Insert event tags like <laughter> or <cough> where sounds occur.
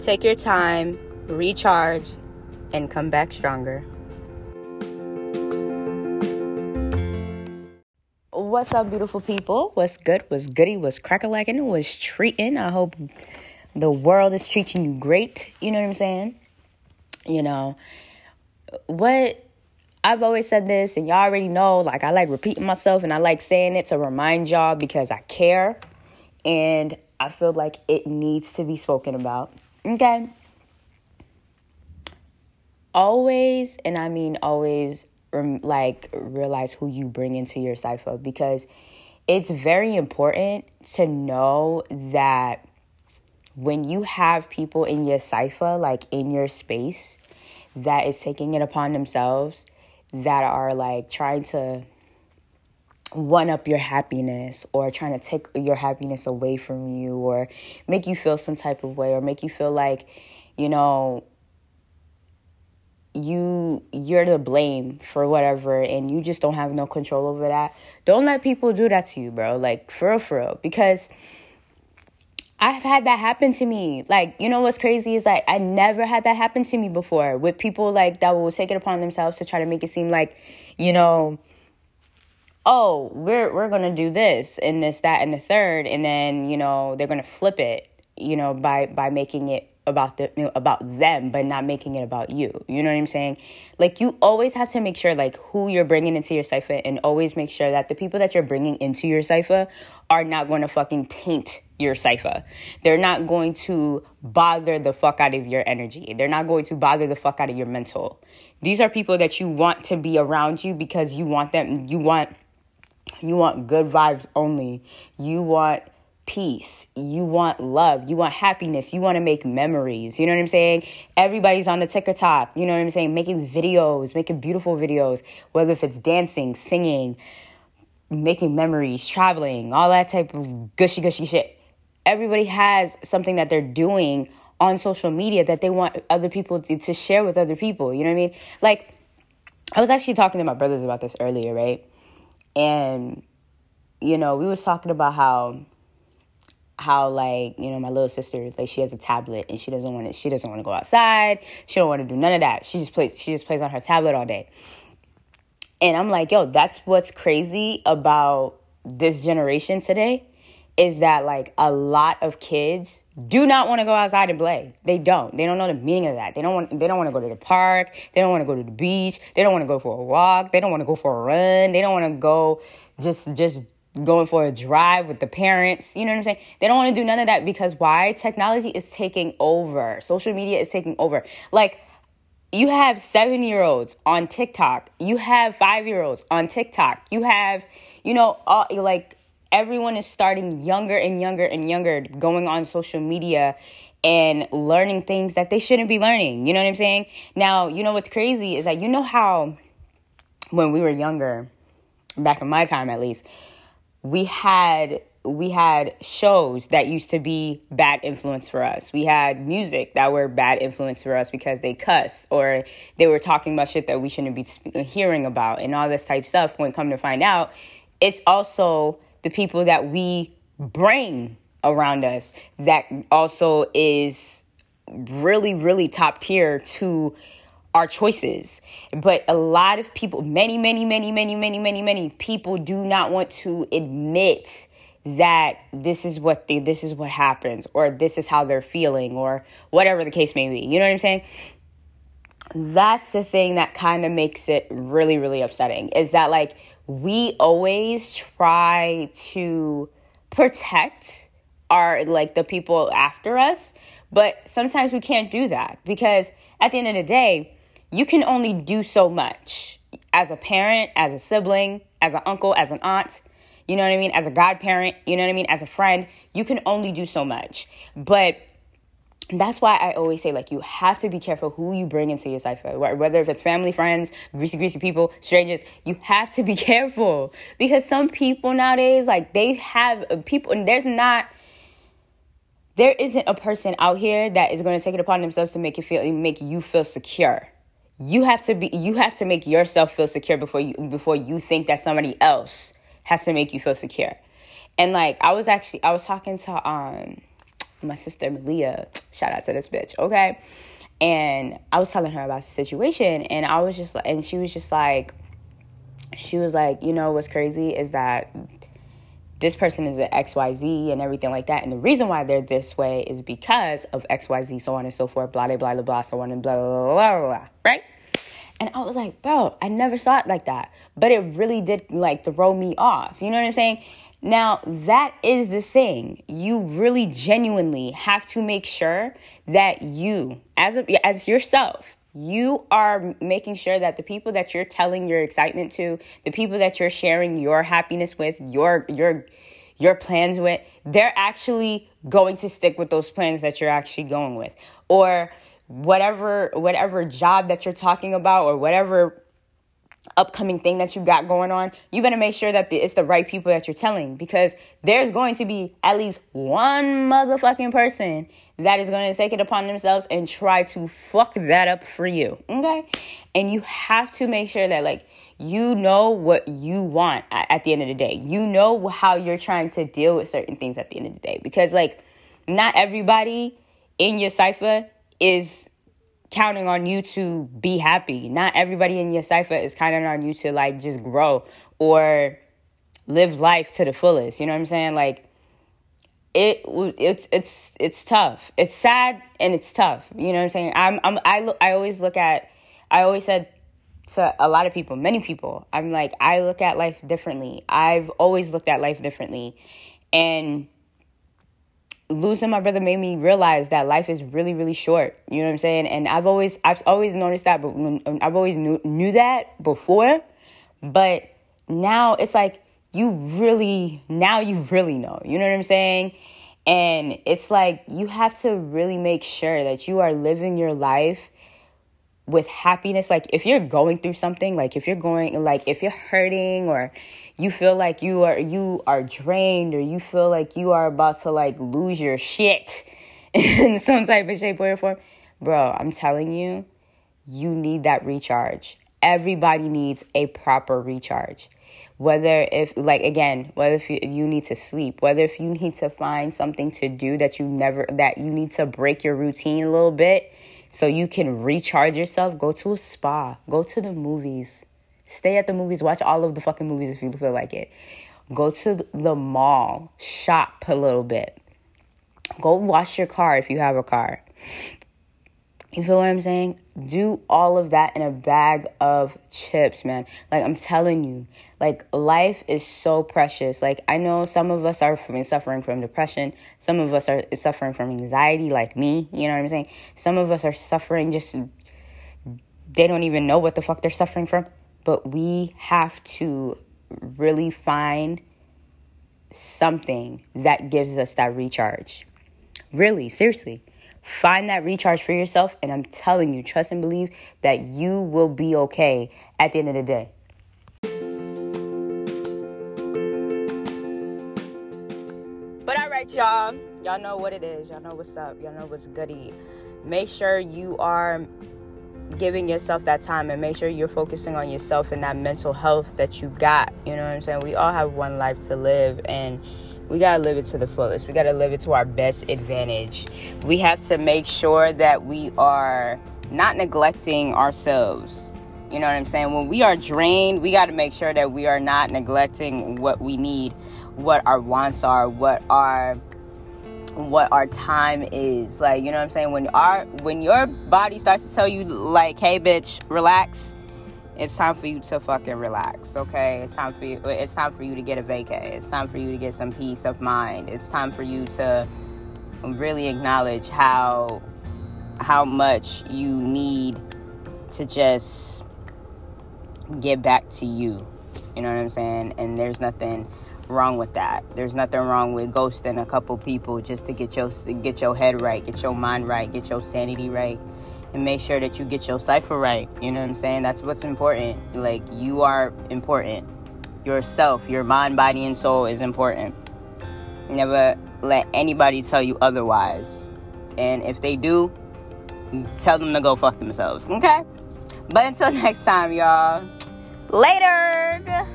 Take your time, recharge, and come back stronger. What's up, beautiful people? What's good? What's goody? What's crackalacking? What's treating? I hope the world is treating you great. You know what I'm saying? You know, what I've always said this, and y'all already know, like, I like repeating myself and I like saying it to remind y'all because I care and I feel like it needs to be spoken about. Okay? Always, and I mean always, like, realize who you bring into your cipher because it's very important to know that when you have people in your cipher, like in your space, that is taking it upon themselves that are like trying to one up your happiness or trying to take your happiness away from you or make you feel some type of way or make you feel like you know you you're to blame for whatever and you just don't have no control over that. Don't let people do that to you bro. Like for real for real. Because I've had that happen to me. Like, you know what's crazy is like I never had that happen to me before with people like that will take it upon themselves to try to make it seem like, you know, oh, we're we're gonna do this and this, that, and the third, and then, you know, they're gonna flip it, you know, by by making it about the you know, about them but not making it about you you know what i'm saying like you always have to make sure like who you're bringing into your cipher and always make sure that the people that you're bringing into your cipher are not going to fucking taint your cipher. They're not going to bother the fuck out of your energy. They're not going to bother the fuck out of your mental. These are people that you want to be around you because you want them you want you want good vibes only. You want peace. You want love. You want happiness. You want to make memories. You know what I'm saying? Everybody's on the TikTok. You know what I'm saying? Making videos, making beautiful videos, whether if it's dancing, singing, making memories, traveling, all that type of gushy gushy shit everybody has something that they're doing on social media that they want other people to, to share with other people. You know what I mean? Like, I was actually talking to my brothers about this earlier, right? And you know, we was talking about how how like you know my little sister like she has a tablet and she doesn't want to she doesn't want to go outside. She don't want to do none of that. She just plays she just plays on her tablet all day. And i'm like yo that's what's crazy about this generation today is that like a lot of kids do not want to go outside and play. They don't. They don't know the meaning of that. They don't want they don't want to go to the park. They don't want to go to the beach. They don't want to go for a walk. They don't want to go for a run. They don't want to go just just going for a drive with the parents. You know what I'm saying? They don't want to do none of that because why? Technology is taking over. Social media is taking over. Like you have 7-year-olds on TikTok. You have 5-year-olds on TikTok. You have you know all like everyone is starting younger and younger and younger going on social media and learning things that they shouldn't be learning. You know what I'm saying? Now, you know what's crazy is that you know how when we were younger, back in my time at least, we had we had shows that used to be bad influence for us. We had music that were bad influence for us because they cuss or they were talking about shit that we shouldn't be hearing about and all this type stuff. When come to find out, it's also the people that we bring around us that also is really, really top tier to our choices. But a lot of people, many, many, many, many, many, many, many people do not want to admit that this is what they, this is what happens or this is how they're feeling or whatever the case may be. You know what I'm saying? That's the thing that kind of makes it really, really upsetting is that like we always try to protect our like the people after us but sometimes we can't do that because at the end of the day you can only do so much as a parent as a sibling as an uncle as an aunt you know what i mean? As a godparent you know what i mean? As a friend you can only do so much. But that's why I always say, like, you have to be careful who you bring into your cipher. Whether if it's family, friends, greasy, greasy people, strangers, you have to be <laughs> careful because some people nowadays, like, they have people, and there's not, there isn't a person out here that is going to take it upon themselves to make you feel, make you feel secure. You have to be, you have to make yourself feel secure before you, before you think that somebody else has to make you feel secure. And like, I was actually, I was talking to, um, my sister Malia Shout out to this bitch, okay? And I was telling her about the situation, and I was just, like, and she was just like, she was like, you know, what's crazy is that this person is an XYZ and everything like that. And the reason why they're this way is because of XYZ, so on and so forth, blah, blah, blah, blah, blah, so on and blah, blah, blah, blah, blah, right? And I was like, bro, I never saw it like that. But it really did like throw me off. You know what I'm saying? Now, that is the thing. You really genuinely have to make sure that you, as a, as yourself, you are making sure that the people that you're telling your excitement to, the people that you're sharing your happiness with, your your your plans with, they're actually going to stick with those plans that you're actually going with. Or whatever whatever job that you're talking about or whatever upcoming thing that you got going on, you better make sure that it's the right people that you're telling because there's going to be at least one motherfucking person that is going to take it upon themselves and try to fuck that up for you. Okay? And you have to make sure that, like, you know what you want at the end of the day. You know how you're trying to deal with certain things at the end of the day because, like, not everybody in your cipher is counting on you to be happy. Not everybody in your cipher is counting on you to like just grow or live life to the fullest. You know what I'm saying? Like it it's it's it's tough. It's sad and it's tough. You know what I'm saying? I'm I'm I I always look at I always said to a lot of people, many people, I'm like I look at life differently. I've always looked at life differently. And losing my brother made me realize that life is really really short. You know what i'm saying? And i've always i've always noticed that but um, i've always knew, knew that before. But now it's like you really now you really know. You know what i'm saying? And it's like you have to really make sure that you are living your life with happiness. Like if you're going through something like if you're going like if you're hurting or you feel like you are you are drained or you feel like you are about to like lose your shit <laughs> in some type of shape or form, bro, I'm telling you, you need that recharge. Everybody needs a proper recharge. Whether if like again, whether if you, you need to sleep, whether if you need to find something to do that you never that you need to break your routine a little bit so you can recharge yourself, go to a spa, go to the movies Stay at the movies, watch all of the fucking movies if you feel like it. Go to the mall, shop a little bit. Go wash your car if you have a car. You feel what I'm saying? Do all of that in a bag of chips, man. Like I'm telling you, like life is so precious. Like I know some of us are suffering from depression. Some of us are suffering from anxiety, like me. You know what I'm saying? Some of us are suffering just they don't even know what the fuck they're suffering from but we have to really find something that gives us that recharge. Really, seriously. Find that recharge for yourself, and I'm telling you, trust and believe that you will be okay at the end of the day. But all right, y'all. Y'all know what it is. Y'all know what's up. Y'all know what's goody. Make sure you are giving yourself that time and make sure you're focusing on yourself and that mental health that you got. You know what I'm saying? We all have one life to live and we got to live it to the fullest. We got to live it to our best advantage. We have to make sure that we are not neglecting ourselves. You know what I'm saying? When we are drained, we got to make sure that we are not neglecting what we need, what our wants are, what our what our time is. Like, you know what I'm saying? When our when your body starts to tell you like, "Hey bitch, relax." It's time for you to fucking relax, okay? It's time for you it's time for you to get a vacay. It's time for you to get some peace of mind. It's time for you to really acknowledge how how much you need to just get back to you. You know what I'm saying? And there's nothing wrong with that. There's nothing wrong with ghosting a couple people just to get your get your head right, get your mind right, get your sanity right, and make sure that you get your cipher right. You know what I'm saying? That's what's important. Like you are important. Yourself, your mind, body, and soul is important. Never let anybody tell you otherwise. And if they do, tell them to go fuck themselves. Okay? But until <laughs> next time, y'all. Later.